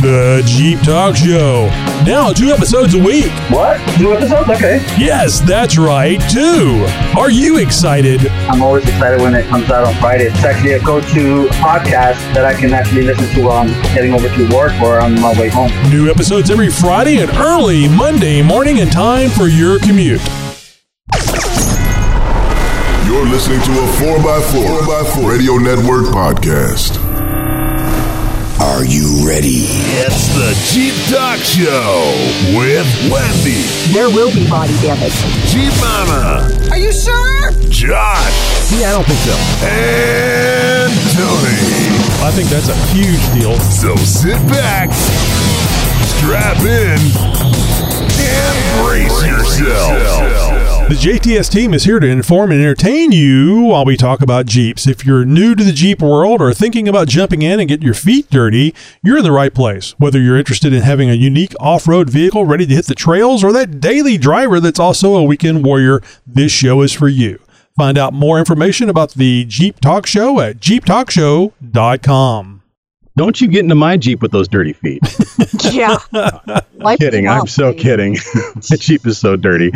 The Jeep Talk Show. Now, two episodes a week. What? Two episodes? Okay. Yes, that's right, two. Are you excited? I'm always excited when it comes out on Friday. It's actually a go-to podcast that I can actually listen to while I'm heading over to work or on my way home. New episodes every Friday and early Monday morning in time for your commute. You're listening to a 4x4, 4x4 Radio Network podcast. Are you ready? It's the Jeep Talk Show with Wendy, There will be body damage. Jeep Mama, Are you sure? Josh, Yeah, I don't think so. and Tony. I think that's a huge deal. So sit back, strap in, and brace yourself. The JTS team is here to inform and entertain you while we talk about Jeeps. If you're new to the Jeep world or thinking about jumping in and getting your feet dirty, you're in the right place. Whether you're interested in having a unique off road vehicle ready to hit the trails or that daily driver that's also a weekend warrior, this show is for you. Find out more information about the Jeep Talk Show at jeeptalkshow.com. Don't you get into my Jeep with those dirty feet. Yeah. Life kidding. I'm so kidding. my Jeep is so dirty.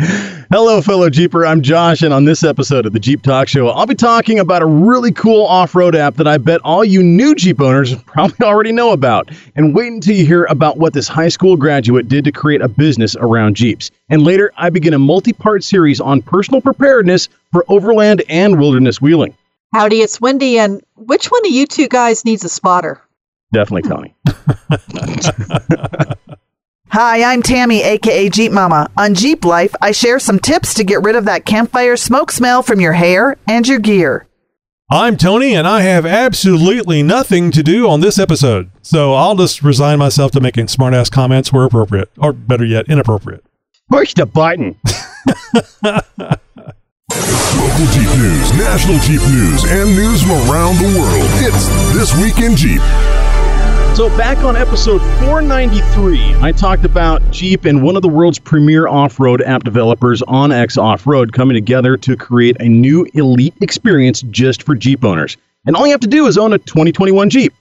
Hello, fellow Jeeper. I'm Josh, and on this episode of the Jeep Talk Show, I'll be talking about a really cool off road app that I bet all you new Jeep owners probably already know about. And wait until you hear about what this high school graduate did to create a business around Jeeps. And later, I begin a multi part series on personal preparedness for overland and wilderness wheeling. Howdy, it's Wendy, and which one of you two guys needs a spotter? Definitely, Tony. Hi, I'm Tammy, aka Jeep Mama. On Jeep Life, I share some tips to get rid of that campfire smoke smell from your hair and your gear. I'm Tony, and I have absolutely nothing to do on this episode. So I'll just resign myself to making smartass comments where appropriate, or better yet, inappropriate. Push the button. Local Jeep news, national Jeep news, and news from around the world. It's This Week in Jeep. So, back on episode 493, I talked about Jeep and one of the world's premier off road app developers, OnX Off Road, coming together to create a new elite experience just for Jeep owners. And all you have to do is own a 2021 Jeep.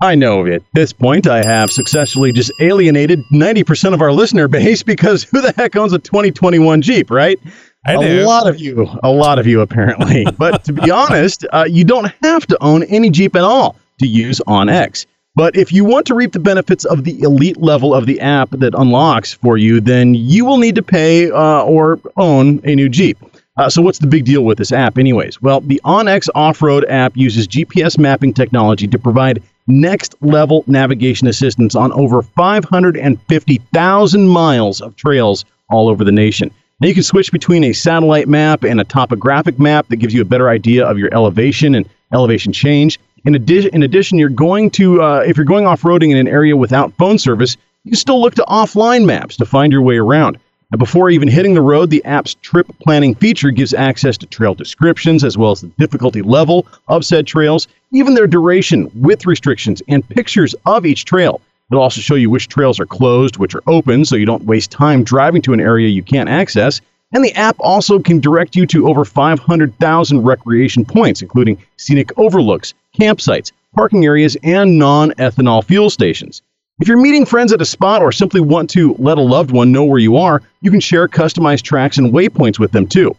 I know at this point I have successfully just alienated 90% of our listener base because who the heck owns a 2021 Jeep, right? I a lot of you, a lot of you apparently. but to be honest, uh, you don't have to own any Jeep at all to use OnX. But if you want to reap the benefits of the elite level of the app that unlocks for you, then you will need to pay uh, or own a new Jeep. Uh, so, what's the big deal with this app, anyways? Well, the OnX Off Road app uses GPS mapping technology to provide next level navigation assistance on over 550,000 miles of trails all over the nation. Now, you can switch between a satellite map and a topographic map that gives you a better idea of your elevation and elevation change. In addition, in addition, you're going to uh, if you're going off-roading in an area without phone service, you still look to offline maps to find your way around. And before even hitting the road, the app's trip planning feature gives access to trail descriptions as well as the difficulty level of said trails, even their duration, width restrictions, and pictures of each trail. It'll also show you which trails are closed, which are open, so you don't waste time driving to an area you can't access. And the app also can direct you to over 500,000 recreation points, including scenic overlooks, campsites, parking areas, and non ethanol fuel stations. If you're meeting friends at a spot or simply want to let a loved one know where you are, you can share customized tracks and waypoints with them too.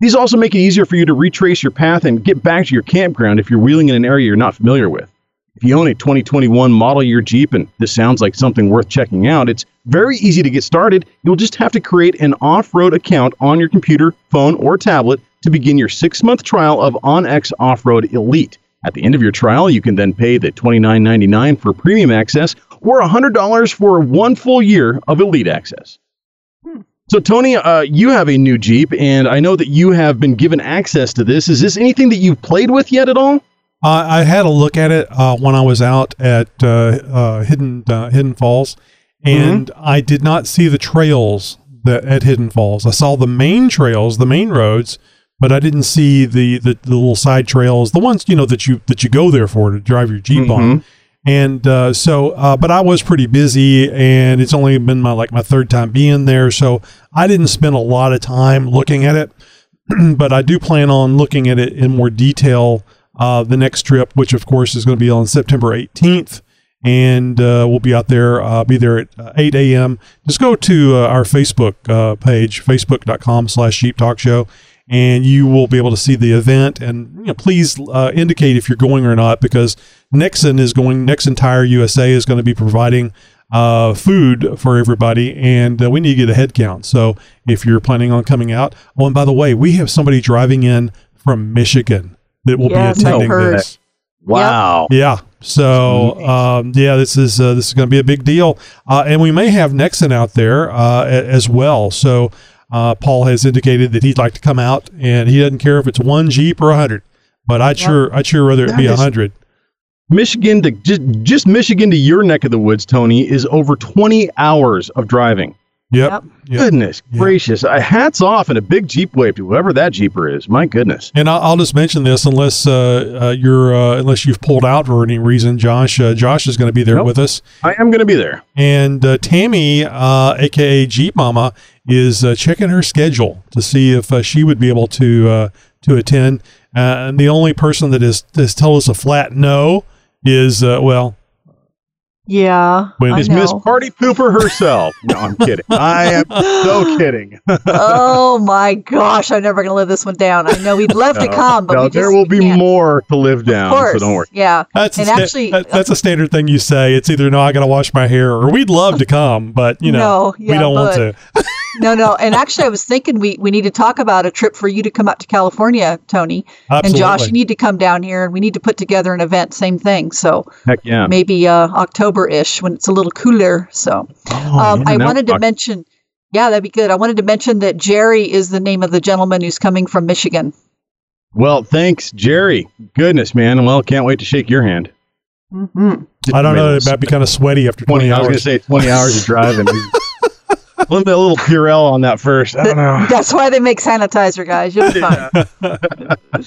These also make it easier for you to retrace your path and get back to your campground if you're wheeling in an area you're not familiar with. If you own a 2021 model year Jeep and this sounds like something worth checking out, it's very easy to get started. You'll just have to create an off road account on your computer, phone, or tablet to begin your six month trial of OnX Off Road Elite. At the end of your trial, you can then pay the $29.99 for premium access or $100 for one full year of Elite access. So, Tony, uh, you have a new Jeep, and I know that you have been given access to this. Is this anything that you've played with yet at all? Uh, I had a look at it uh, when I was out at uh, uh, Hidden uh, Hidden Falls, and I did not see the trails that at Hidden Falls. I saw the main trails, the main roads, but I didn't see the, the, the little side trails, the ones you know that you that you go there for to drive your Jeep on. And uh, so, uh, but I was pretty busy, and it's only been my like my third time being there, so I didn't spend a lot of time looking at it. but I do plan on looking at it in more detail uh, the next trip, which of course is going to be on September 18th. and uh, we'll be out there. Uh, be there at uh, 8 a.m. Just go to uh, our Facebook uh, page, facebook.com/slash Jeep Talk Show, and you will be able to see the event. And you know, please indicate if you're going or not, because Nexen is going. Nexen Tire USA is going to be providing uh, food for everybody, and uh, we need to get a head count. So if you're planning on coming out, oh, and by the way, we have somebody driving in from Michigan that will Yes, be attending heard. this. Wow. Yeah. So um, yeah, this is uh, this is going to be a big deal, uh, and we may have Nexen out there uh, a- as well. So uh, Paul has indicated that he'd like to come out, and he doesn't care if it's one Jeep or a hundred. But I'd sure I'd sure rather it That be a hundred. Michigan to just just Michigan to your neck of the woods, Tony, is over 20 hours of driving. Yep. Yep. Yep. Goodness Yeah. gracious! Uh, hats off and a big Jeep wave to whoever that Jeeper is. My goodness. And I'll, I'll just mention this, unless uh, uh, you're uh, unless you've pulled out for any reason, Josh. Uh, Josh is going to be there Nope. with us, I am going to be there. and uh, Tammy, uh, aka Jeep Mama, is uh, checking her schedule to see if uh, she would be able to uh, to attend. Uh, and the only person that has has told us a flat no is uh, well, Yeah. When- I Miss. Party Pooper herself? no, I'm kidding. I am so kidding. oh my gosh, I'm never going to live this one down. I know we'd love to come, but no, we just, there will be can't. more to live down. Of course. So don't worry. Yeah. that's a And sta- actually- that- that's uh, a standard thing you say. It's either no, I got to wash my hair, or we'd love to come, but you know, No, we don't want to. No, no. And actually, I was thinking we, we need to talk about a trip for you to come out to California, Tony. And Josh, you need to come down here and we need to put together an event. Same thing. So Heck yeah. maybe uh, October ish when it's a little cooler. So Oh, um, I wanted to Oc- mention, yeah, that'd be good. I wanted to mention that Jerry is the name of the gentleman who's coming from Michigan. Well, thanks, Jerry. Goodness, man. Well, can't wait to shake your hand. Mm-hmm. I don't know. It Maybe might be kind of sweaty after 20, 20 I was going hours. to say 20 hours of driving. a little bit, a little Purell on that first. I don't know. That's why they make sanitizer, guys. You'll be fine.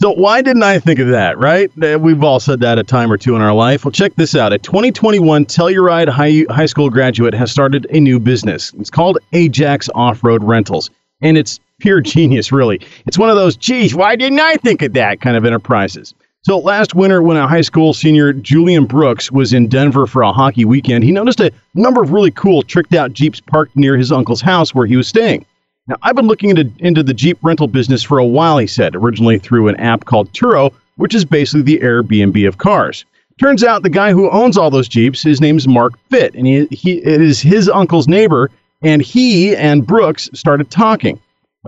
So why didn't I think of that, right? We've all said that a time or two in our life. Well, check this out. A 2021 Telluride High, high School graduate has started a new business. It's called Ajax Off-Road Rentals, and it's pure genius, really. It's one of those, geez, why didn't I think of that kind of enterprises. So last winter, when a high school senior, Julian Brooks, was in Denver for a hockey weekend, he noticed a number of really cool tricked out Jeeps parked near his uncle's house where he was staying. Now, I've been looking into, into the Jeep rental business for a while, he said, originally through an app called Turo, which is basically the Airbnb of cars. Turns out the guy who owns all those Jeeps, his name's Mark Fitt, and he, he it is his uncle's neighbor, and he and Brooks started talking.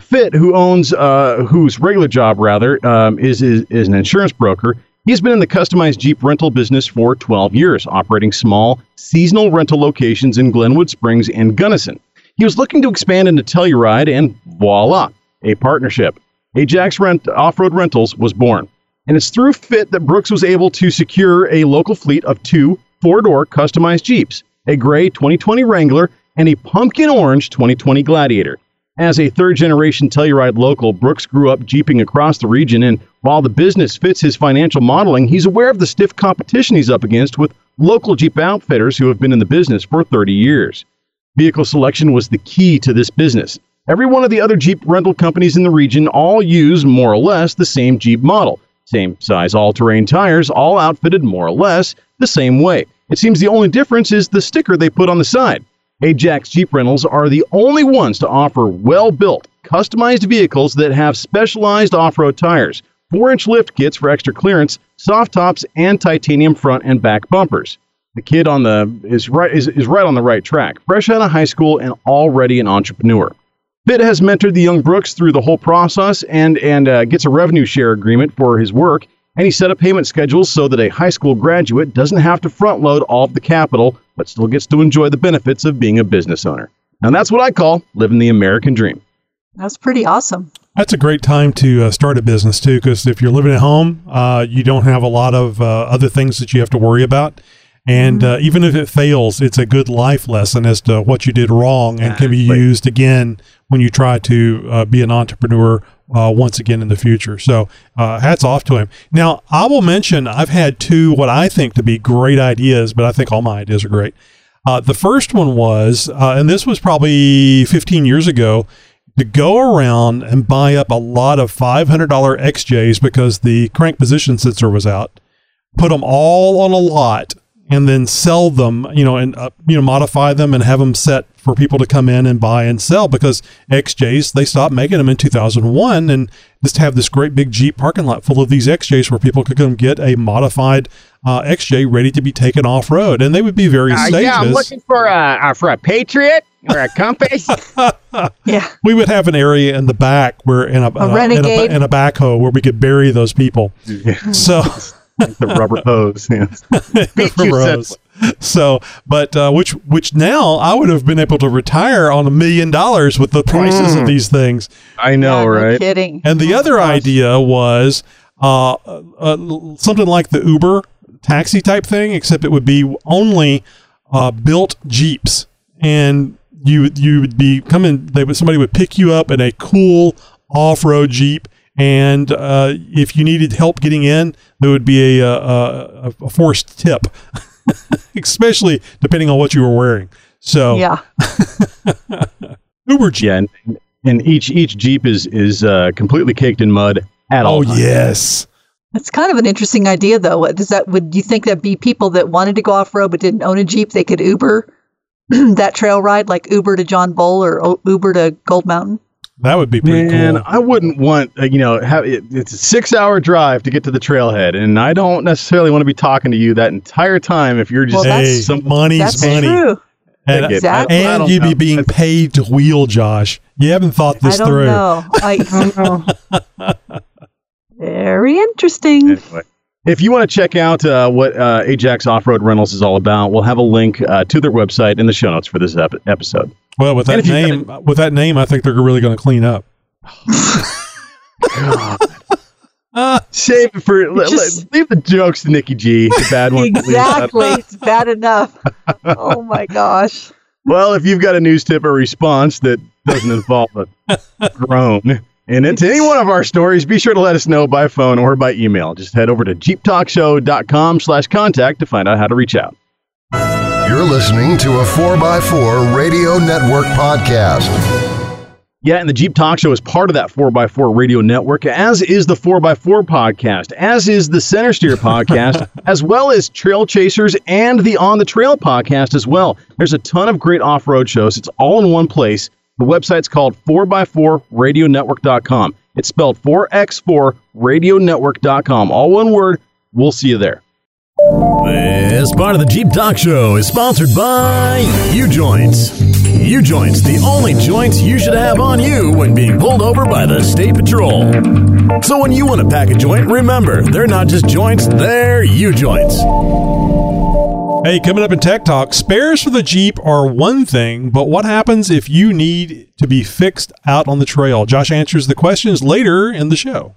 Fitt, who owns, uh, whose regular job rather, um, is, is is an insurance broker. He's been in the customized Jeep rental business for 12 years, operating small seasonal rental locations in Glenwood Springs and Gunnison. He was looking to expand into Telluride, and voila, a partnership. Ajax Rent Off-Road Rentals was born, and it's through Fit that Brooks was able to secure a local fleet of two four-door customized Jeeps, a gray 2020 Wrangler and a pumpkin orange 2020 Gladiator. As a third generation Telluride local, Brooks grew up jeeping across the region, and while the business fits his financial modeling, he's aware of the stiff competition he's up against with local Jeep outfitters who have been in the business for 30 years. Vehicle selection was the key to this business. Every one of the other Jeep rental companies in the region all use more or less the same Jeep model. Same size all terrain tires, all outfitted more or less the same way. It seems the only difference is the sticker they put on the side. Ajax Jeep Rentals are the only ones to offer well built, customized vehicles that have specialized off road tires, 4 inch lift kits for extra clearance, soft tops, and titanium front and back bumpers. The kid on the is right is, is right on the right track, fresh out of high school and already an entrepreneur. Fit has mentored the young Brooks through the whole process and and uh, gets a revenue share agreement for his work. And he set up payment schedules so that a high school graduate doesn't have to front load all of the capital, but still gets to enjoy the benefits of being a business owner. And that's what I call living the American dream. That's pretty awesome. That's a great time to uh, start a business too, because if you're living at home, uh, you don't have a lot of uh, other things that you have to worry about. And uh, even if it fails, it's a good life lesson as to what you did wrong and can be Exactly. used again when you try to uh, be an entrepreneur uh, once again in the future. So, uh, hats off to him. Now, I will mention I've had two what I think to be great ideas, but I think all my ideas are great. Uh, the first one was, uh, and this was probably 15 years ago, to go around and buy up a lot of $500 XJs because the crank position sensor was out, put them all on a lot, and then sell them, you know, and uh, you know modify them and have them set for people to come in and buy and sell because XJs they stopped making them in 2001 and just have this great big Jeep parking lot full of these XJs where people could come get a modified uh, XJ ready to be taken off road and they would be very Uh, stages. yeah, I'm looking for a uh, for a Patriot or a Compass. Yeah. we would have an area in the back where in a, uh, in Renegade. a, in a backhoe where we could bury those people. So the rubber hose. Yeah. Beat you, Rose. So, but uh, which which now I would have been able to retire on a million dollars with the prices of these things. I know, Yeah, no right? kidding. And the other idea was uh, uh, something like the Uber taxi type thing, except it would be only uh, built Jeeps, and you you would be coming. They would somebody would pick you up in a cool off road Jeep. And uh, if you needed help getting in, there would be a, a, a, a forced tip, especially depending on what you were wearing. So Yeah. Uber Jeep. Yeah, and, and each each Jeep is is uh, completely caked in mud at all. Oh yes. That's kind of an interesting idea, though. Does that would you think that'd be people that wanted to go off road but didn't own a Jeep? They could Uber that trail ride, like Uber to John Bull or Uber to Gold Mountain. That would be pretty Man, cool. I wouldn't want uh, you know have it, it's a six hour drive to get to the trailhead, and I don't necessarily want to be talking to you that entire time if you're just Well, that's- Hey, some money's That's money. true. And, Exactly. I and you'd be being paid to wheel, Josh. You haven't thought this I this don't through. know. I, very interesting. Anyway, if you want to check out uh, what uh, Ajax Off Road Rentals is all about, we'll have a link uh, to their website in the show notes for this ep- episode. Well, with that if you name, with that name, I think they're really going to clean up. Save it for Just- le- leave the jokes to Nikki G. The bad one. Exactly. it's bad enough. Oh my gosh. Well, if you've got a news tip or response that doesn't involve a groan in into any one of our stories, be sure to let us know by phone or by email. Just head over to jeeptalkshow.com slash contact to find out how to reach out. You're listening to a 4x4 Radio Network podcast. Yeah, and the Jeep Talk Show is part of that 4x4 radio network, as is the 4x4 podcast, as is the Center Steer podcast, as well as Trail Chasers and the On the Trail podcast as well. There's a ton of great off road shows. It's all in one place. The website's called 4x4radionetwork.com. It's spelled 4x4radionetwork.com. All one word. We'll see you there. This part of the Jeep Talk Show is sponsored by U Joints. U Joints, the only joints you should have on you when being pulled over by the State Patrol. So when you want to pack a joint, remember, they're not just joints, they're U Joints. Hey, coming up in Tech Talk, spares for the Jeep are one thing, but what happens if you need to be fixed out on the trail? Josh answers the questions later in the show.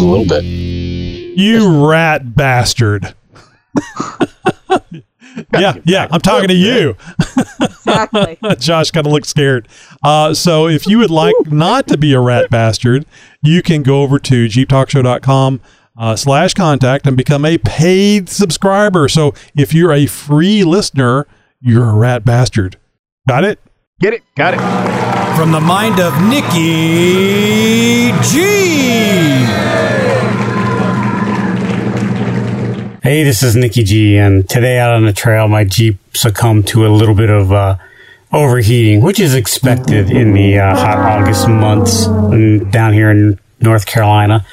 a little bit? You rat bastard. yeah, yeah, I'm talking to you. Exactly. Josh kind of looked scared. Uh, so if you would like not to be a rat bastard, you can go over to jeeptalkshow.com uh, slash contact and become a paid subscriber. So if you're a free listener, you're a rat bastard. Got it? Get it? Got it. From the mind of Nikki G. Hey, this is Nikki G, and today out on the trail, my Jeep succumbed to a little bit of uh, overheating, which is expected in the uh, hot August months down here in North Carolina,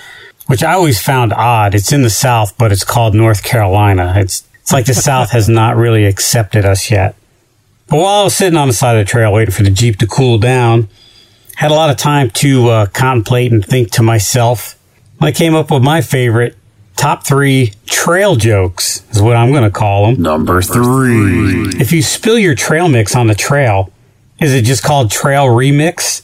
which I always found odd. It's in the South, but it's called North Carolina. It's it's like the South has not really accepted us yet. But while I was sitting on the side of the trail waiting for the Jeep to cool down, had a lot of time to uh, contemplate and think to myself. I came up with my favorite top three trail jokes, is what I'm going to call them. Number three. If you spill your trail mix on the trail, is it just called trail remix?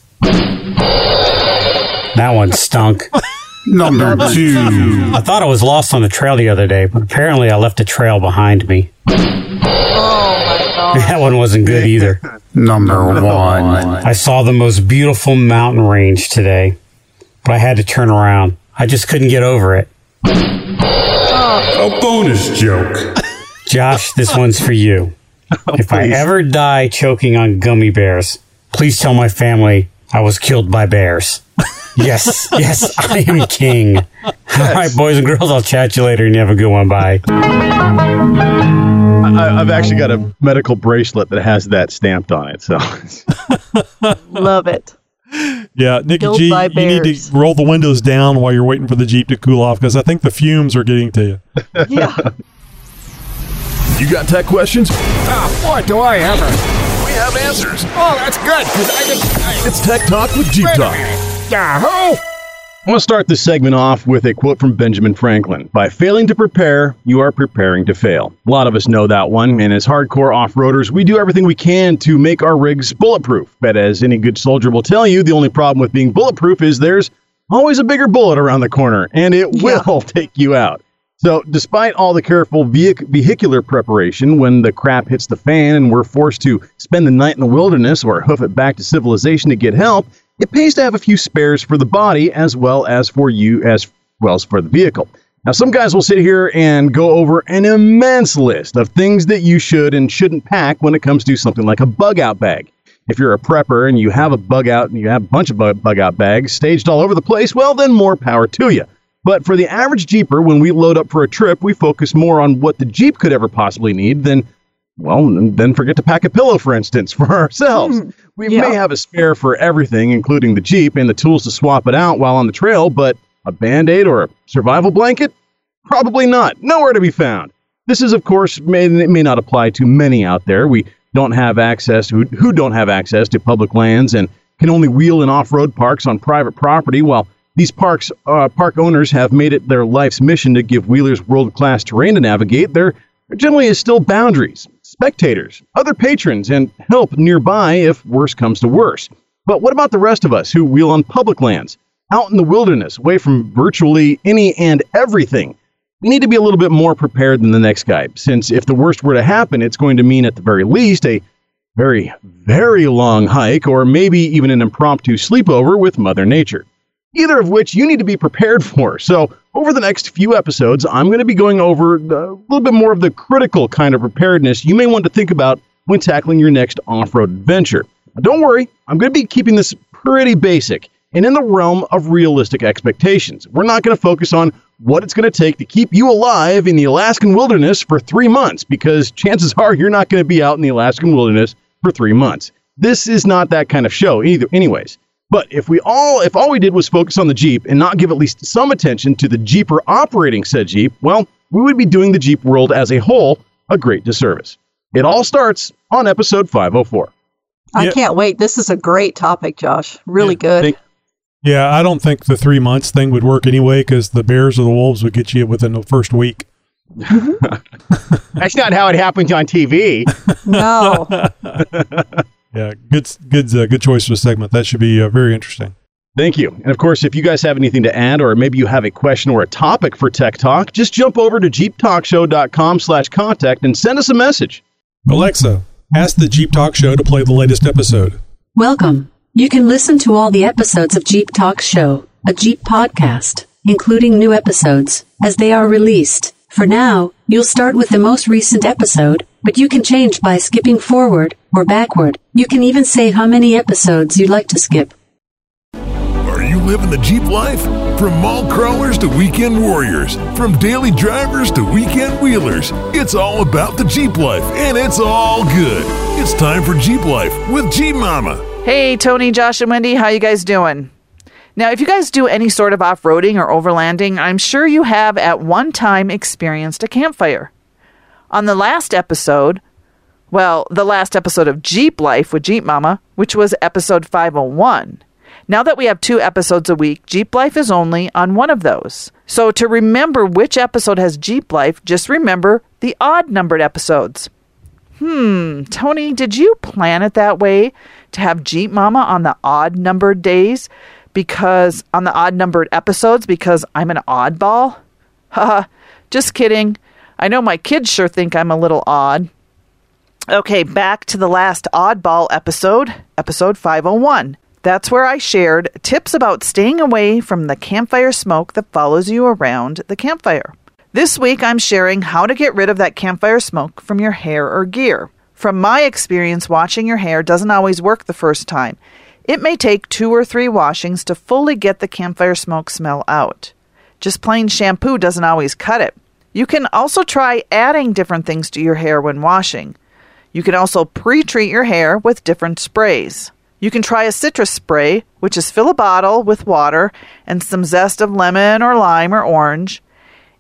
That one stunk. Number two. I thought I was lost on the trail the other day, but apparently I left a trail behind me. Oh, that one wasn't good either. Number one. I saw the most beautiful mountain range today, but I had to turn around. I just couldn't get over it. A bonus joke. Josh, this one's for you. Oh, if I ever die choking on gummy bears, please tell my family I was killed by bears. yes, yes, I am king. All right, boys and girls, I'll chat you later and you have a good one. Bye. I, I've actually got a medical bracelet that has that stamped on it. So Love it. Yeah, Nikki G, by you need to roll the windows down while you're waiting for the Jeep to cool off because I think the fumes are getting to you. Yeah. You got tech questions? Ah, boy, do I ever. We have answers. Oh, that's good, because I. I, It's Tech Talk with Jeep Talk. minute. Yahoo! I want to start this segment off with a quote from Benjamin Franklin. By failing to prepare, you are preparing to fail. A lot of us know that one, and as hardcore off roaders, we do everything we can to make our rigs bulletproof. But as any good soldier will tell you, the only problem with being bulletproof is there's always a bigger bullet around the corner, and it will take you out. So, despite all the careful vehic- vehicular preparation, when the crap hits the fan and we're forced to spend the night in the wilderness or hoof it back to civilization to get help, it pays to have a few spares for the body as well as for you as well as for the vehicle. Now, some guys will sit here and go over an immense list of things that you should and shouldn't pack when it comes to something like a bug out bag. If you're a prepper and you have a bug out and you have a bunch of bug, out bags staged all over the place, well, then more power to you. But for the average Jeeper, when we load up for a trip, we focus more on what the Jeep could ever possibly need than, well, then forget to pack a pillow, for instance, for ourselves. We may have a spare for everything, including the Jeep and the tools to swap it out while on the trail, but a band aid or a survival blanket? Probably not. Nowhere to be found. This is, of course, may, may not apply to many out there. We don't have access who, who don't have access to public lands and can only wheel in off-road parks on private property. While these parks uh, park owners have made it their life's mission to give wheelers world-class terrain to navigate, there generally is still boundaries, spectators, other patrons, and help nearby if worse comes to worse. But what about the rest of us who wheel on public lands, out in the wilderness, away from virtually any and everything? we need to be a little bit more prepared than the next guy, since if the worst were to happen, it's going to mean at the very least a very, very long hike, or maybe even an impromptu sleepover with Mother Nature. Either of which you need to be prepared for. So, over the next few episodes, I'm going to be going over a little bit more of the critical kind of preparedness you may want to think about when tackling your next off road adventure. Don't worry, I'm going to be keeping this pretty basic and in the realm of realistic expectations. We're not going to focus on what it's going to take to keep you alive in the Alaskan wilderness for three months, because chances are you're not going to be out in the Alaskan wilderness for three months. This is not that kind of show either, anyways. But if we all, if all we did was focus on the Jeep and not give at least some attention to the Jeeper operating said Jeep, well, we would be doing the Jeep world as a whole a great disservice. It all starts on episode 504. I can't wait. This is a great topic, Josh. Really good. Yeah, I don't think the three months thing would work anyway because the bears or the wolves would get you within the first week. Mm-hmm. That's not how it happens on TV. no. Yeah, good, good, uh, good choice for a segment. That should be uh, very interesting. Thank you. And of course, if you guys have anything to add, or maybe you have a question or a topic for Tech Talk, just jump over to jeeptalkshow.com slash contact and send us a message. Alexa, ask the Jeep Talk Show to play the latest episode. Welcome. You can listen to all the episodes of Jeep Talk Show, a Jeep podcast, including new episodes, as they are released. For now, you'll start with the most recent episode, but you can change by skipping forward or backward. You can even say how many episodes you'd like to skip. Are you living the Jeep life? From mall crawlers to weekend warriors, from daily drivers to weekend wheelers, it's all about the Jeep life, and it's all good. It's time for Jeep Life with Jeep Mama. Hey, Tony, Josh, and Wendy, how you guys doing? Now, if you guys do any sort of off-roading or overlanding, I'm sure you have at one time experienced a campfire. On the last episode, well, the last episode of Jeep Life with Jeep Mama, which was episode 501. Now that we have two episodes a week, Jeep Life is only on one of those. So to remember which episode has Jeep Life, just remember the odd numbered episodes. Hmm, Tony, did you plan it that way to have Jeep Mama on the odd numbered days? because on the odd numbered episodes because I'm an oddball. Haha, just kidding. I know my kids sure think I'm a little odd. Okay, back to the last oddball episode, episode 501. That's where I shared tips about staying away from the campfire smoke that follows you around the campfire. This week, I'm sharing how to get rid of that campfire smoke from your hair or gear. From my experience, washing your hair doesn't always work the first time. It may take two or three washings to fully get the campfire smoke smell out. Just plain shampoo doesn't always cut it. You can also try adding different things to your hair when washing. You can also pre treat your hair with different sprays. You can try a citrus spray, which is fill a bottle with water and some zest of lemon or lime or orange,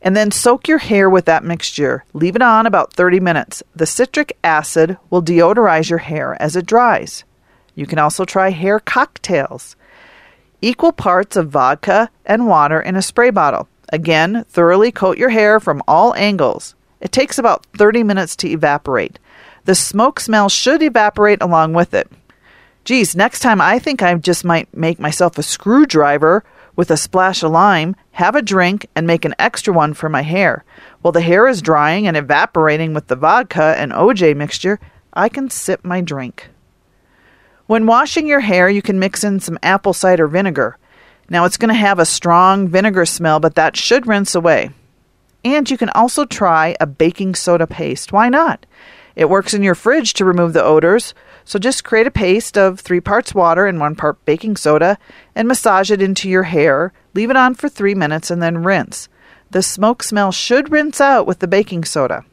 and then soak your hair with that mixture. Leave it on about 30 minutes. The citric acid will deodorize your hair as it dries. You can also try hair cocktails. Equal parts of vodka and water in a spray bottle. Again, thoroughly coat your hair from all angles. It takes about 30 minutes to evaporate. The smoke smell should evaporate along with it. Geez, next time I think I just might make myself a screwdriver with a splash of lime, have a drink, and make an extra one for my hair. While the hair is drying and evaporating with the vodka and OJ mixture, I can sip my drink. When washing your hair, you can mix in some apple cider vinegar. Now it's going to have a strong vinegar smell, but that should rinse away. And you can also try a baking soda paste. Why not? It works in your fridge to remove the odors, so just create a paste of three parts water and one part baking soda and massage it into your hair. Leave it on for three minutes and then rinse. The smoke smell should rinse out with the baking soda.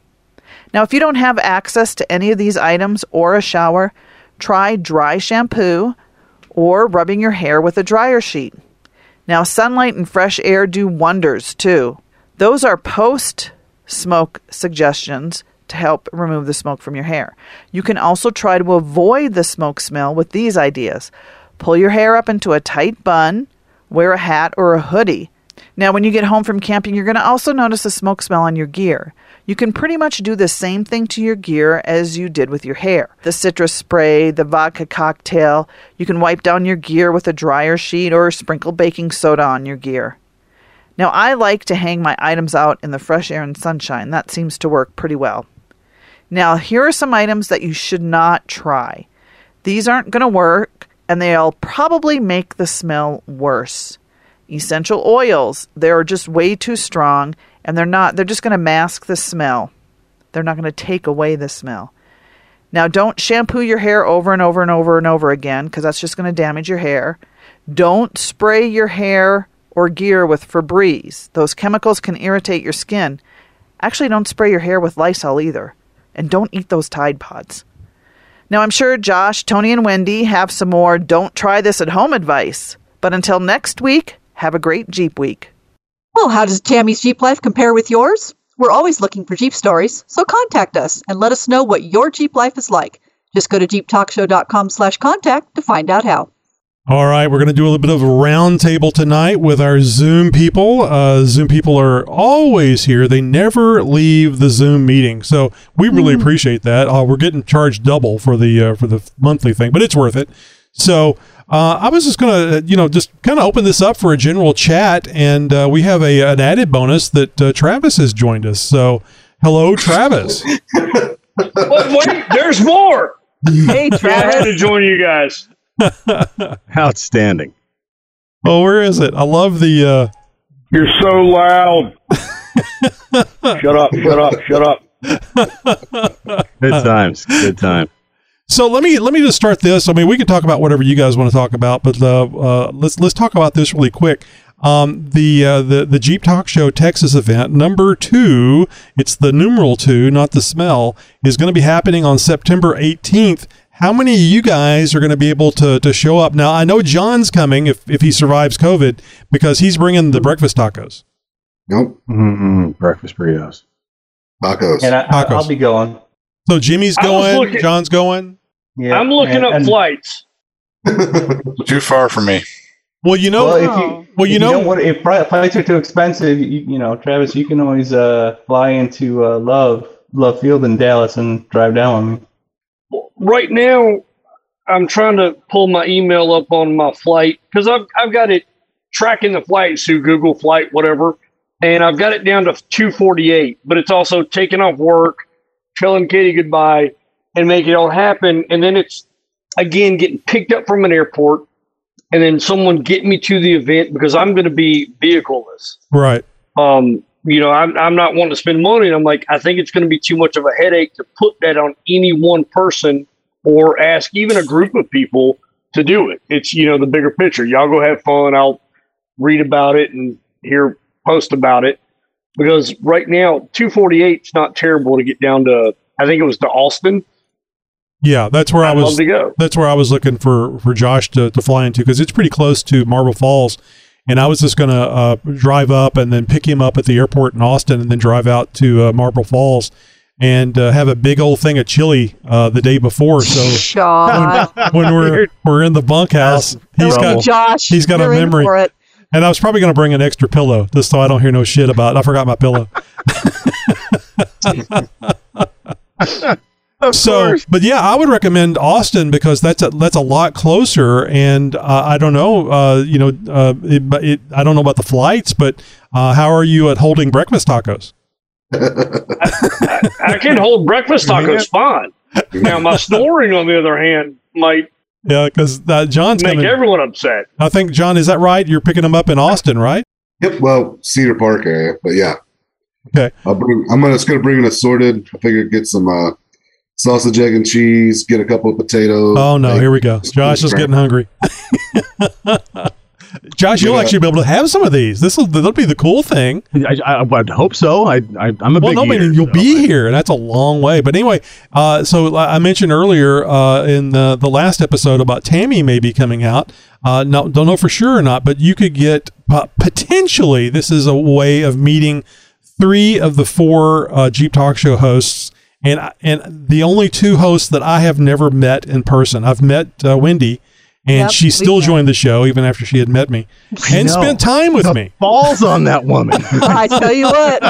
Now, if you don't have access to any of these items or a shower, try dry shampoo or rubbing your hair with a dryer sheet. Now, sunlight and fresh air do wonders too. Those are post smoke suggestions to help remove the smoke from your hair. You can also try to avoid the smoke smell with these ideas. Pull your hair up into a tight bun, wear a hat or a hoodie. Now, when you get home from camping, you're going to also notice the smoke smell on your gear. You can pretty much do the same thing to your gear as you did with your hair. The citrus spray, the vodka cocktail, you can wipe down your gear with a dryer sheet or sprinkle baking soda on your gear. Now, I like to hang my items out in the fresh air and sunshine. That seems to work pretty well. Now, here are some items that you should not try. These aren't going to work, and they'll probably make the smell worse. Essential oils, they're just way too strong, and they're not, they're just going to mask the smell. They're not going to take away the smell. Now, don't shampoo your hair over and over and over and over again, because that's just going to damage your hair. Don't spray your hair or gear with Febreze. Those chemicals can irritate your skin. Actually, don't spray your hair with Lysol either and don't eat those Tide Pods. Now, I'm sure Josh, Tony, and Wendy have some more don't try this at home advice. But until next week, have a great Jeep week. Well, how does Tammy's Jeep life compare with yours? We're always looking for Jeep stories, so contact us and let us know what your Jeep life is like. Just go to jeeptalkshow.com slash contact to find out how. All right, we're going to do a little bit of a roundtable tonight with our Zoom people. Uh, Zoom people are always here; they never leave the Zoom meeting, so we really mm. appreciate that. Uh, we're getting charged double for the uh, for the monthly thing, but it's worth it. So uh, I was just going to, you know, just kind of open this up for a general chat, and uh, we have a an added bonus that uh, Travis has joined us. So, hello, Travis. wait, there's more. Hey, Travis. I had to join you guys. Outstanding. Oh, where is it? I love the. Uh... You're so loud. shut up! Shut up! Shut up! Good times. Good time. So let me let me just start this. I mean, we can talk about whatever you guys want to talk about, but uh, uh, let's let's talk about this really quick. Um, the uh, the the Jeep Talk Show Texas event number two. It's the numeral two, not the smell. Is going to be happening on September 18th how many of you guys are going to be able to, to show up? Now, I know John's coming if, if he survives COVID because he's bringing the breakfast tacos. Nope. Mm-hmm. Breakfast burritos. Tacos. And I, tacos. I'll be going. So Jimmy's going, John's going. Yeah, I'm looking and, up and, flights. too far for me. Well, you know, well, if you, well, you if know, you what, if flights are too expensive, you, you know, Travis, you can always uh, fly into uh, Love Love Field in Dallas and drive down with me right now, I'm trying to pull my email up on my flight because I've I've got it tracking the flights through Google Flight, whatever, and I've got it down to 248. But it's also taking off work, telling Katie goodbye, and make it all happen. And then it's again getting picked up from an airport, and then someone getting me to the event because I'm going to be vehicleless. Right. Um, you know, I'm, I'm not wanting to spend money. And I'm like, I think it's going to be too much of a headache to put that on any one person or ask even a group of people to do it. It's, you know, the bigger picture. Y'all go have fun. I'll read about it and hear post about it because right now 248 is not terrible to get down to, I think it was to Austin. Yeah, that's where I I'd was. love to go. That's where I was looking for for Josh to, to fly into because it's pretty close to Marble Falls, and I was just going to uh, drive up and then pick him up at the airport in Austin, and then drive out to uh, Marble Falls and uh, have a big old thing of chili uh, the day before. So Josh. when we're we're in the bunkhouse, he's got Josh, he's got a memory. for it. And I was probably going to bring an extra pillow just so I don't hear no shit about. it. I forgot my pillow. so, but yeah, I would recommend Austin because that's a that's a lot closer. And uh, I don't know, uh, you know, uh, it, but it, I don't know about the flights, but uh, how are you at holding breakfast tacos? I can hold breakfast tacos fine. Now, my snoring, on the other hand, might Yeah, because John's make coming. everyone upset. I think John, is that right? You're picking them up in Austin, right? Yep. Well, Cedar Park area, but yeah. Okay. I'll bring. I'm gonna just gonna bring an assorted. I figure get some uh, sausage, egg, and cheese. Get a couple of potatoes. Oh no, egg- here we go. Josh is getting hungry. Josh, you'll Yeah. actually be able to have some of these. This will that'll be the cool thing. I, I, would hope so. I, I I'm a well, big no, I mean, eater, you'll so be here, and that's a long way. But anyway, uh, so I I mentioned earlier uh, in the, the last episode about Tammy maybe coming out. Uh, no, don't know for sure or not, but you could get uh, potentially. This is a way of meeting three of the four uh, Jeep Talk Show hosts, and and the only two hosts that I have never met in person. I've met uh, Wendy. And Yep, she still joined the show even after she had met me and know. spent time with me. Balls on that woman. I tell you what,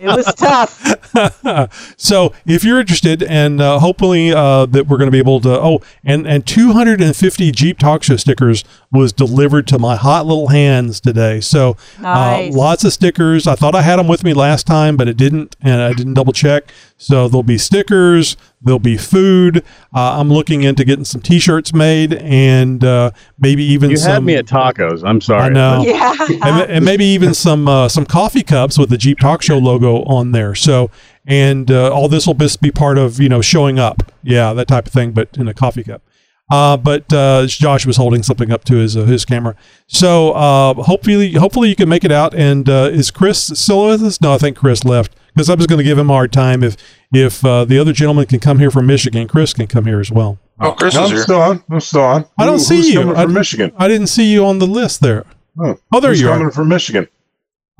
it was tough. so if you're interested and uh, hopefully uh, that we're going to be able to oh and and 250 jeep talk show stickers was delivered to my hot little hands today so Nice. uh, lots of stickers i thought i had them with me last time but it didn't and i didn't double check so there'll be stickers there'll be food uh, i'm looking into getting some t-shirts made and uh, maybe even You some had me at tacos. I'm sorry. I know. Yeah. and, and maybe even some uh, some coffee cups with the Jeep Talk Show logo on there. So, and uh, all this will just be part of you know showing up, yeah, that type of thing, but in a coffee cup. Uh, but uh, Josh was holding something up to his uh, his camera. So uh, hopefully, hopefully you can make it out. And uh, is Chris still with us? No, I think Chris left because I was going to give him a hard time if if uh, the other gentleman can come here from Michigan. Chris can come here as well. Oh, Chris No, is I'm here. still on. I'm still on. I don't Who- see who's you. coming I, from Michigan. I didn't see you on the list there. Oh, Oh, there who's you are. coming from Michigan.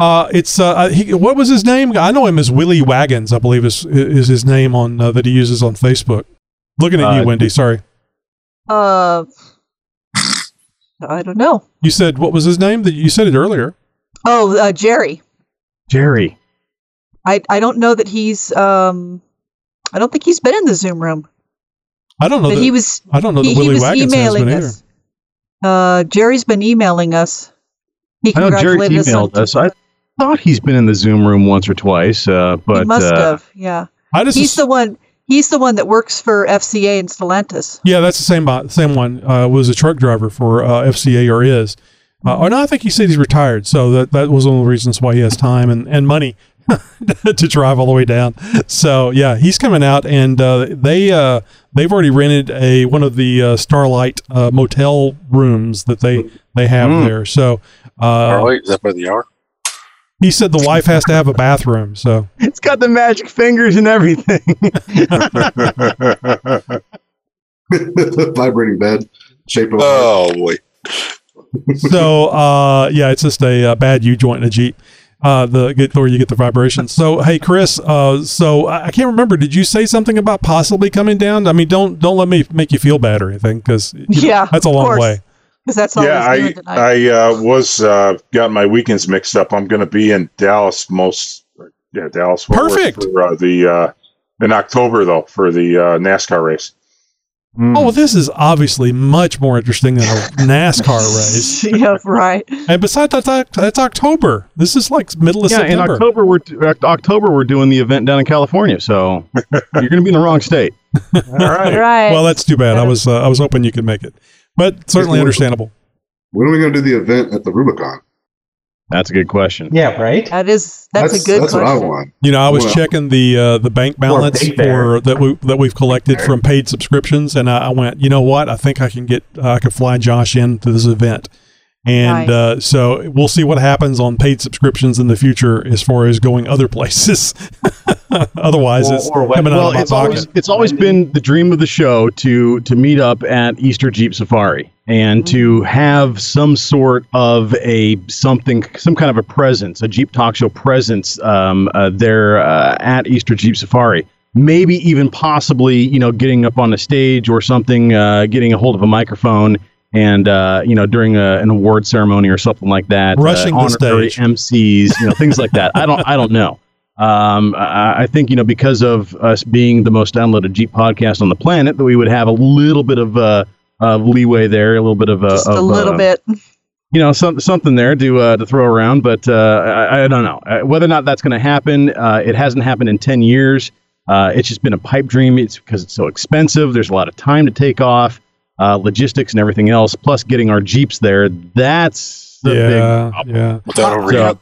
Uh, it's uh, uh, he, what was his name? I know him as Willie Wagons. I believe is is his name on uh, that he uses on Facebook. Looking at Uh, you, Wendy. Sorry, Uh, I don't know. you said what was his name? That you said it earlier. Oh, uh, Jerry. Jerry. I I don't know that he's um. I don't think he's been in the Zoom room. I don't know that he was. I don't know he, that he Willie was Wagons has emailing been either. us. Uh, Jerry's been emailing us. He I know Jerry congratulated us. on- emailed us. I thought he's been in the Zoom room once or twice, uh, but he must uh, have. Yeah. I just he's the one. He's the one that works for FCA in Stellantis. Yeah, that's the same bo- same one. Uh, was a truck driver for uh, FCA or is. Uh, or no, I think he said he's retired. So that that was one of the reasons why he has time and, and money to drive all the way down. So yeah, he's coming out, and uh, they uh, they've already rented a one of the uh, Starlight uh, motel rooms that they they have Mm. there. So uh, Starlight, is that by the hour? He said the wife has to have a bathroom. So it's got the magic fingers and everything. Vibrating bed. Shape of Oh boy. so uh, yeah, it's just a, uh bad U joint in a Jeep. Uh, the get where you get the vibrations. So hey, Chris. Uh, so I I can't remember. Did you say something about possibly coming down? I mean, don't don't let me make you feel bad or anything because Yeah, that's a long course. way. Because that's all yeah, I. I uh, was uh, got my weekends mixed up. I'm going to be in Dallas most. Yeah, Dallas. Perfect. for uh, the uh, in October though for the uh, NASCAR race. Oh, well, this is obviously much more interesting than a NASCAR race. yeah, right. And besides, that's, Oc- that's October. This is like middle of yeah, in October we're Oct- October we're doing the event down in California, so you're going to be in the wrong state. All right. Right. Well, that's too bad. I was uh, I was hoping you could make it, but certainly understandable. When are we going to do the event at the Rubicon? That's a good question. Yeah, right. That is that's, a good That's what question. I want. You know, I was Well- checking the uh, the bank balance Big for that we that we've collected from paid subscriptions, and I, I went, you know what? I think I can get uh, I can fly Josh into this event, and Nice. uh, so we'll see what happens on paid subscriptions in the future as far as going other places. Otherwise, Or- it's or what- coming out of my it's pocket. always it's always been the dream of the show to to meet up at Easter Jeep Safari and to have some sort of a something some kind of a presence, a Jeep Talk Show presence um, uh, there uh, at Easter Jeep Safari. Maybe even possibly, you know, getting up on a stage or something, uh, getting a hold of a microphone, and uh, you know, during a, an award ceremony or something like that. Rushing uh, the honorary stage. MCs, you know, things like that. I don't, I don't know. Um, I, I think you know because of us being the most downloaded Jeep podcast on the planet, that we would have a little bit of uh, of leeway there, a little bit of, uh, Just of, a little uh, bit. you know, some, something there to uh, to throw around. But uh, I, I don't know uh, whether or not that's going to happen. Uh, it hasn't happened in ten years. Uh, it's just been a pipe dream. It's because it's so expensive. There's a lot of time to take off, uh, logistics and everything else. Plus, getting our Jeeps there. That's the big yeah, problem. yeah. Without So-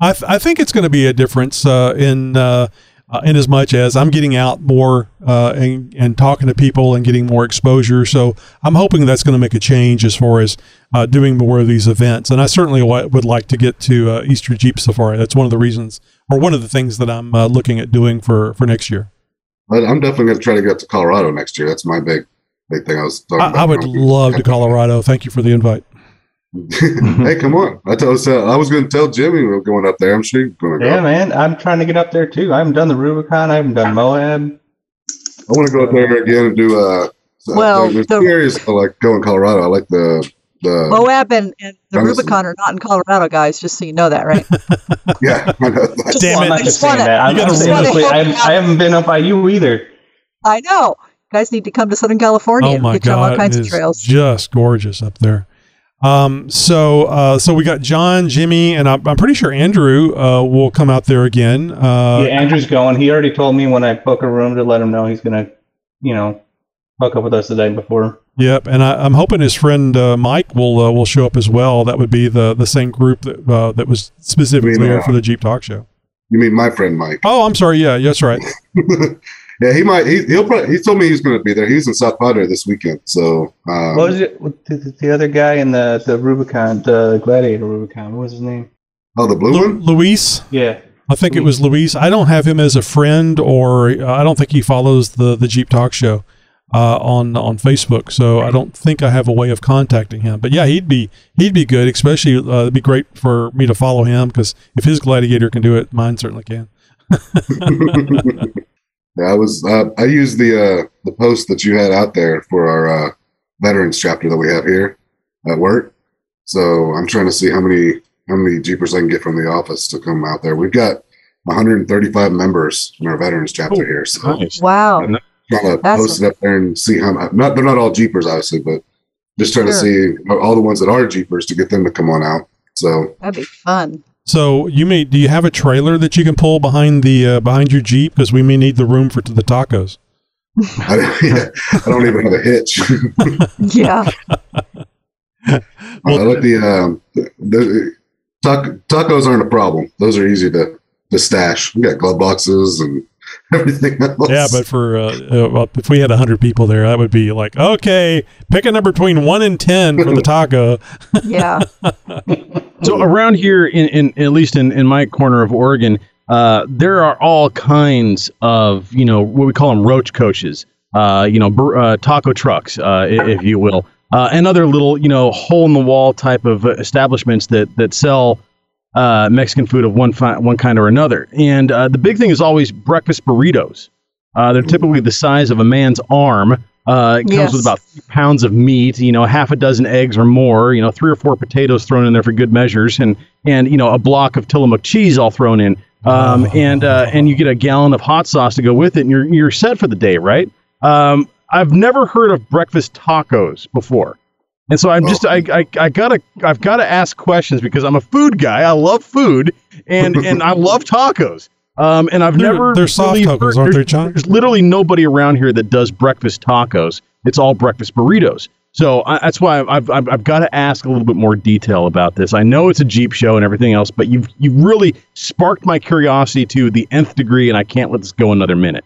I, th- I think it's going to be a difference uh, in uh, uh, in as much as I'm getting out more uh, and and talking to people and getting more exposure. So I'm hoping that's going to make a change as far as uh, doing more of these events. And I certainly wa- would like to get to uh, Easter Jeep Safari. That's one of the reasons, or one of the things that I'm uh, looking at doing for for next year. But I'm definitely going to try to get to Colorado next year. That's my big, big thing. I was talking I, about. I would love to Colorado. Thank you for the invite. hey, come on! I told uh, I was going to tell Jimmy we were going up there. I'm sure you're going to go. Yeah, man. I'm trying to get up there too. I haven't done the Rubicon. I haven't done Moab. I want to go up there again and do. Uh, Well, there's the- areas I like going to Colorado. I like the the. Moab and, and the Honestly. Rubicon are not in Colorado, guys. Just so you know that, right? Yeah, I know that. Damn Well, I'm it. not I just just saying wanna- that. I'm, you I'm gotta saying honestly, I haven't. I haven't been up by you either. I know. You guys need to come to Southern California Oh and my get you all God, kinds it of trails. just gorgeous up there. Um, so uh, so we got John, Jimmy, and I'm, I'm pretty sure Andrew uh, will come out there again. Uh, yeah, Andrew's going. He already told me when I book a room to let him know he's gonna, you know, hook up with us the day before. Yep, and I, I'm hoping his friend uh, Mike will uh, will show up as well. That would be the the same group that uh, that was specifically there for the Jeep Talk Show. You mean my friend Mike? Oh, I'm sorry. Yeah, that's right. yeah, he might. He, he'll. Probably, he told me he's going to be there. He's in South Padre this weekend. So. Um, what was it? The, the other guy in the the Rubicon, the Gladiator Rubicon. What was his name? Oh, the blue Lu- one. Luis. Yeah. I think it was Luis. I don't have him as a friend, or uh, I don't think he follows the the Jeep Talk Show uh, on on Facebook. So I don't think I have a way of contacting him. But yeah, he'd be he'd be good. Especially uh, it'd be great for me to follow him because if his Gladiator can do it, mine certainly can. Yeah, I was. Uh, I used the uh, the post that you had out there for our uh, veterans chapter that we have here at work. So I'm trying to see how many how many jeepers I can get from the office to come out there. We've got 135 members in our veterans chapter here. So Nice. Wow. I'm trying to That's post it up there and see how not they're not all jeepers obviously, but just trying to see all the ones that are jeepers to get them to come on out. So That'd be fun. So you may do you have a trailer that you can pull behind the uh, behind your Jeep because we may need the room for the tacos. I, I don't even have a hitch. Yeah. I like the, um, the, the tac- tacos aren't a problem. Those are easy to, to stash. We got glove boxes and everything else. Yeah, but for uh, uh, well, if we had hundred people there, that would be like okay, pick a number between one and ten for the taco. Yeah. So around here, in, in at least in, in my corner of Oregon, uh, there are all kinds of you know what we call them roach coaches, uh, you know bur- uh, taco trucks, uh, if you will, uh, and other little you know hole in the wall type of establishments that that sell uh, Mexican food of one fi- one kind or another. And the big thing is always breakfast burritos. They're typically the size of a man's arm. Uh, it comes Yes. with about three pounds of meat, you know, half a dozen eggs or more, you know, three or four potatoes thrown in there for good measures, and and you know a block of Tillamook cheese all thrown in, um, and uh, and you get a gallon of hot sauce to go with it, and you're you're set for the day, right? Um, I've never heard of breakfast tacos before. And so I'm just I, I, I gotta I've gotta ask questions because I'm a food guy. I love food and and I love tacos. Um, and I've They're- never they're soft really tacos, aren't they, there's- John? There's literally nobody around here that does breakfast tacos. It's all breakfast burritos. So I, that's why I've, I've, I've got to ask a little bit more detail about this. I know it's a Jeep show and everything else, but you've you've really sparked my curiosity to the nth degree, and I can't let this go another minute.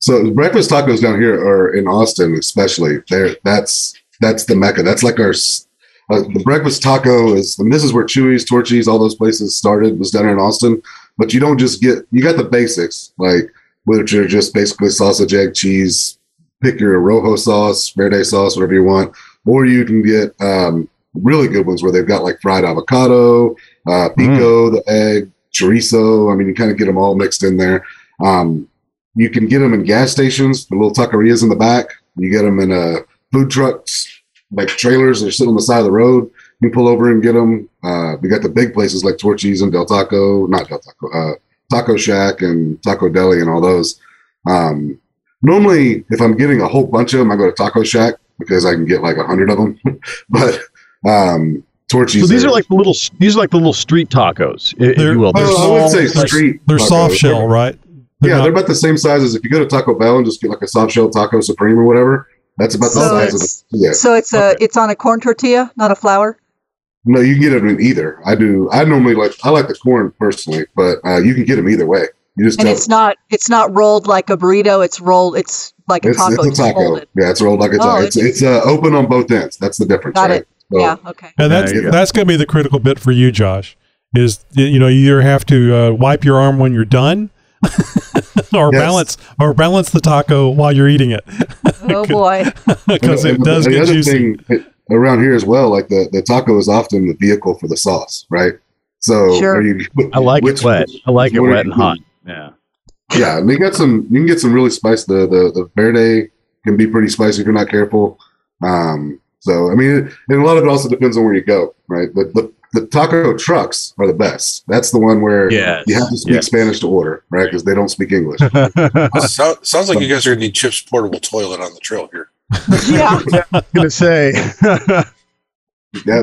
So breakfast tacos down here are in Austin, especially. There, that's that's the mecca. That's like our uh, the breakfast taco is. And this is where Chuy's, Torchy's, all those places started. Was down here in Austin. But you don't just get. You got the basics like which are just basically sausage, egg, cheese. Pick your rojo sauce, verde sauce, whatever you want, or you can get um, really good ones where they've got like fried avocado, uh, pico, the egg, chorizo. I mean, you kind of get them all mixed in there. Um, you can get them in gas stations, the little taquerias in the back. You get them in uh, food trucks, like trailers that are sitting on the side of the road. You pull over and get them. Uh, we got the big places like Torchy's and Del Taco, not Del Taco, uh, Taco Shack and Taco Deli and all those. Um, normally, if I'm getting a whole bunch of them, I go to Taco Shack because I can get like a hundred of them. but um, Torchy's. So these are like the little these are like the little street tacos, i- if They're- you will. They're Oh, I would say small- street. They're tacos. soft shell, right? yeah, they're about the same size as if you go to Taco Bell and just get like a soft shell taco supreme or whatever. That's about the size of it. Yeah. So it's a it's on a corn tortilla, not a flour. No, you can get it in either. I do. I normally like. I like the corn personally, but uh, you can get them either way. You just And tell it's not it's not rolled like a burrito. It's rolled. It's like a it's, taco. it's a taco. folded. Yeah, it's rolled like a Oh, taco. It's it's uh, open on both ends. That's the difference, Got right? it. So- yeah. Okay. And that's go. that's going to be the critical bit for you, Josh. Is you know you either have to uh, wipe your arm when you're done, or Yes. balance or balance the taco while you're eating it, Oh boy. because it does the get other juicy. thing it- around here as well, like the, the taco is often the vehicle for the sauce, right? So Sure. are you, I like which- it wet. I like it wet and hot. Yeah. Yeah, and they got some. You can get some really spicy. The the the verde can be pretty spicy if you're not careful. Um, so I mean, and a lot of it also depends on where you go, right? But the the taco trucks are the best. That's the one where Yes, you have to speak yes. Spanish to order, right? Because they don't speak English. So, sounds like you guys are going to need Chip's portable toilet on the trail here. Yeah. I'm gonna say Yeah,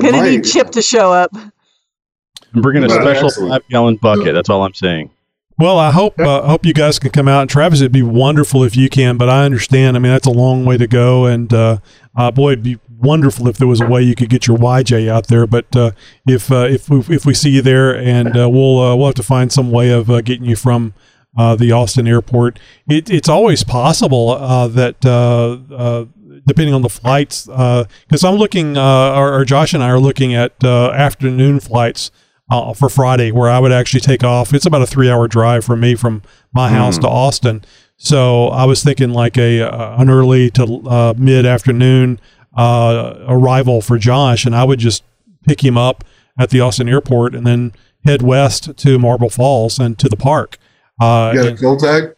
Gonna mine- need Chip to show up. I'm bringing a Right, special excellent. five gallon bucket. That's all I'm saying. Well, I hope uh, hope you guys can come out. And Travis, it'd be wonderful if you can, but I understand. I mean, that's a long way to go, and uh, uh, boy, it'd be wonderful if there was a way you could get your YJ out there. But uh, if uh, if we, if we see you there, and uh, we'll uh, we'll have to find some way of uh, getting you from uh, the Austin airport. It, it's always possible uh, that. Uh, uh, Depending on the flights, because I'm looking, uh, or, or Josh and I are looking at uh, afternoon flights uh, for Friday, where I would actually take off. It's about a three hour drive from me from my house to Austin. So I was thinking like a uh, an early to uh, mid afternoon uh, arrival for Josh, and I would just pick him up at the Austin airport and then head west to Marble Falls and to the park. Uh, You got a and- toll tag?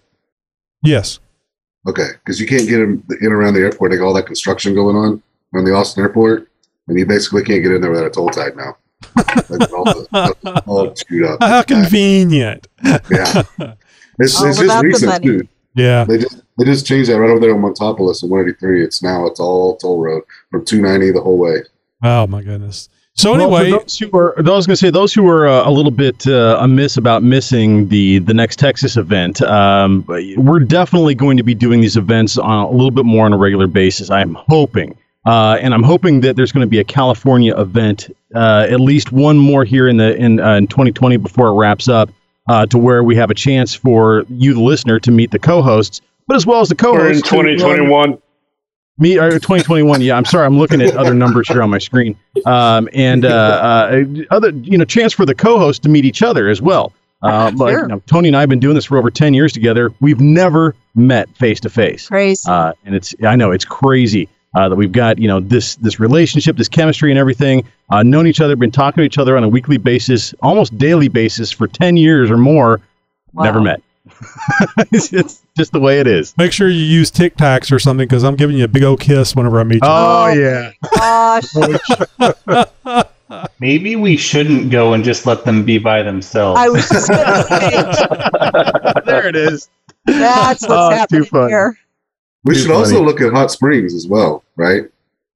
yes. Okay, because you can't get them in around the airport. They got all that construction going on on the Austin airport, and you basically can't get in there without a toll tag now. All, the, all screwed up. How convenient. Yeah. It's, All it's about just the recent money. too. Yeah. They just they just changed that right over there on Montopolis and 183. It's now it's all toll road from 290 the whole way. Oh my goodness. So Well, anyway, those who are, I was going to say those who were uh, a little bit uh, amiss about missing the the next Texas event, um, we're definitely going to be doing these events on a little bit more on a regular basis. I'm hoping, uh, and I'm hoping that there's going to be a California event, uh, at least one more here in the in, uh, in 2020 before it wraps up, uh, to where we have a chance for you, the listener, to meet the co-hosts, but as well as the We're in co-hosts. to, uh, 2021. Me or 2021 yeah i'm sorry i'm looking at other numbers here on my screen. Um, and uh, uh, other you know chance for the co-host to meet each other as well. Uh, like, Sure. you know, tony and i have been doing this for over 10 years together. We've never met face to face Crazy. uh, and it's i know it's crazy uh, that we've got you know this this relationship this chemistry and everything. Uh, known each other been talking to each other on a weekly basis almost daily basis for 10 years or more. Never met it's, it's just the way it is make sure you use Tic Tacs or something because I'm giving you a big old kiss whenever I meet you. oh yeah Gosh. Maybe we shouldn't go and just let them be by themselves. I was just gonna say there it is that's what's Oh, it's too happening here. We Too should also look at hot springs as well, right?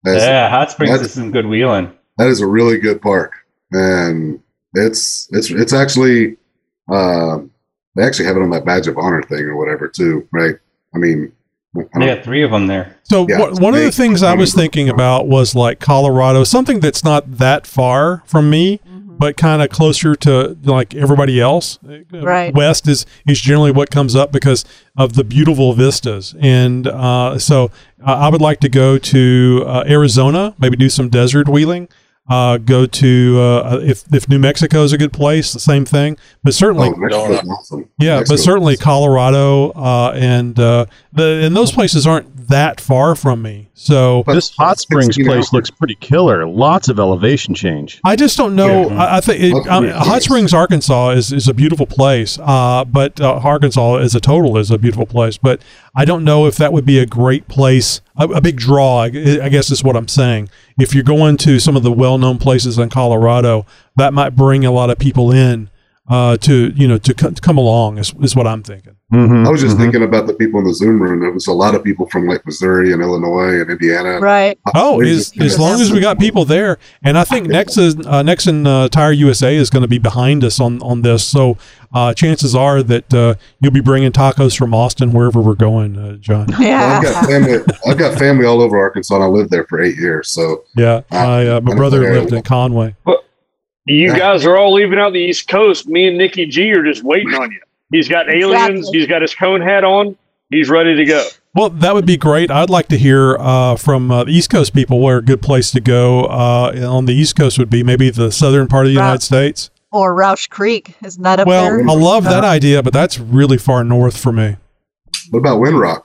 As- yeah, Hot Springs that's- is some good wheeling. that is a really good park, and it's it's it's actually um, they actually have it on that badge of honor thing or whatever too, right? I mean, I They don't- got three of them there. So Yeah, wha- it's one of the things I was thinking about was like Colorado, something that's not that far from me, but kind of closer to like everybody else. Right. West is is generally what comes up because of the beautiful vistas, and uh, so uh, I would like to go to uh, Arizona, maybe do some desert wheeling. Uh, go to uh, if if New Mexico is a good place, the same thing. But certainly, oh, Mexico's awesome. yeah, Mexico- but certainly Colorado uh, and uh, the and those places aren't that far from me. So This hot springs place looks pretty killer. Lots of elevation change. I just don't know. Yeah. I, I think Hot um, Springs, Hot. Springs, Arkansas, is, is a beautiful place. Uh, but uh, Arkansas as a total is a beautiful place. But I don't know if that would be a great place, a, a big draw. I, I guess is what I'm saying. If you're going to some of the well-known places in Colorado, that might bring a lot of people in uh, to you know to, co- to come along. Is, is what I'm thinking. Mm-hmm, I was just thinking about the people in the Zoom room. There was a lot of people from like Missouri and Illinois and Indiana. Right. Oh, as, is as long as we got people there, and I think Nexen uh, Nexen uh, Tire USA is going to be behind us on on this. So uh, chances are that uh, you'll be bringing tacos from Austin wherever we're going, uh, John. Well, I've Yeah. got family. I've got family all over Arkansas. and I lived there for eight years. So Yeah, my uh, my brother lived in Conway. You Yeah. guys are all leaving out the East Coast. Me and Nikki G are just waiting on you. He's got aliens. Exactly. He's got his cone hat on. He's ready to go. Well, that would be great. I'd like to hear uh, from uh, the East Coast people where a good place to go uh, on the East Coast would be. Maybe the southern part of the Right. United States. Or Rausch Creek. Isn't that up Well, there? I love that idea, but that's really far north for me. what about Windrock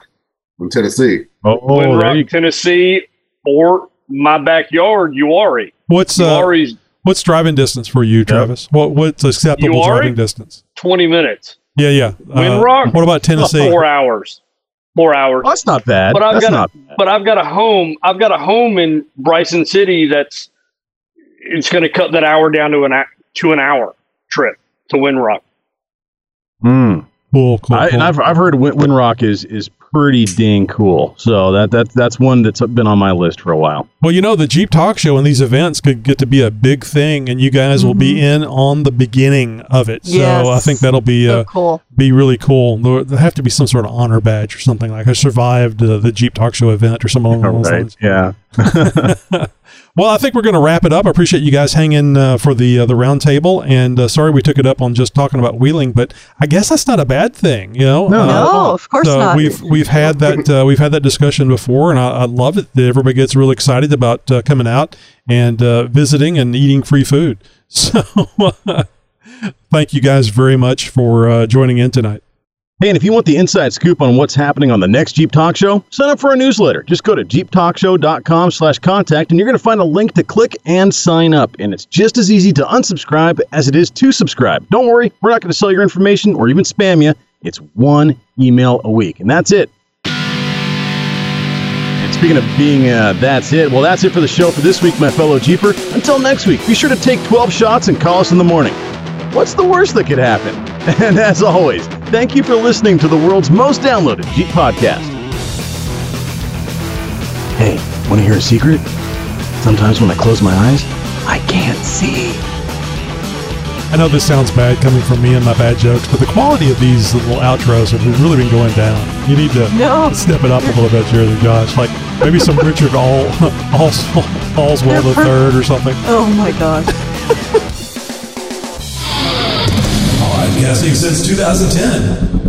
in Tennessee? Oh, Wind there Rock, you Tennessee, or my backyard, Uwharrie. What's uh, Uwharrie's what's driving distance for you, Travis? What what's acceptable You driving distance? 20 minutes. Yeah, yeah. Uh, Windrock. what about Tennessee? Four hours. Four hours. Oh, that's not bad. But I've that's got not a, but I've got a home. I've got a home in Bryson City. That's it's going to cut that hour down to an a- to an hour trip to Windrock. Mm. Cool, cool. I, cool. and I've, I've heard Win- Windrock is is pretty dang cool. So that that that's one that's been on my list for a while. well, you know, the Jeep Talk Show and these events could get to be a big thing, and you guys will be in on the beginning of it. So I think that'll be so uh, cool. be really cool. There there have to be some sort of honor badge or something like I survived uh, the Jeep Talk Show event or something along those lines. Yeah. Well, I think we're going to wrap it up. I appreciate you guys hanging uh, for the uh, the round table, and uh, sorry we took it up on just talking about wheeling, but I guess that's not a bad thing, you know. No, Uh, No, of course so not. we've we've had that uh, we've had that discussion before, and I, I love it that everybody gets really excited about uh, coming out and uh, visiting and eating free food. So, thank you guys very much for uh, joining in tonight. Hey, and if you want the inside scoop on what's happening on the next Jeep Talk Show, sign up for our newsletter. Just go to jeeptalkshow.com slash contact, and you're going to find a link to click and sign up. And it's just as easy to unsubscribe as it is to subscribe. Don't worry, we're not going to sell your information or even spam you. It's one email a week, and that's it. And speaking of being uh, that's it, well, that's it for the show for this week, my fellow Jeeper. Until next week, be sure to take 12 shots and call us in the morning. What's the worst that could happen? And as always, thank you for listening to the world's most downloaded Jeep podcast. Hey, want to hear a secret? Sometimes when I close my eyes, I can't see. I know this sounds bad coming from me and my bad jokes, but the quality of these little outros have really been going down. You need to No. step it up a little bit here, than Josh. Like maybe some Richard All Alls, Allswell the third or something. Oh my gosh. Podcasting since 2010.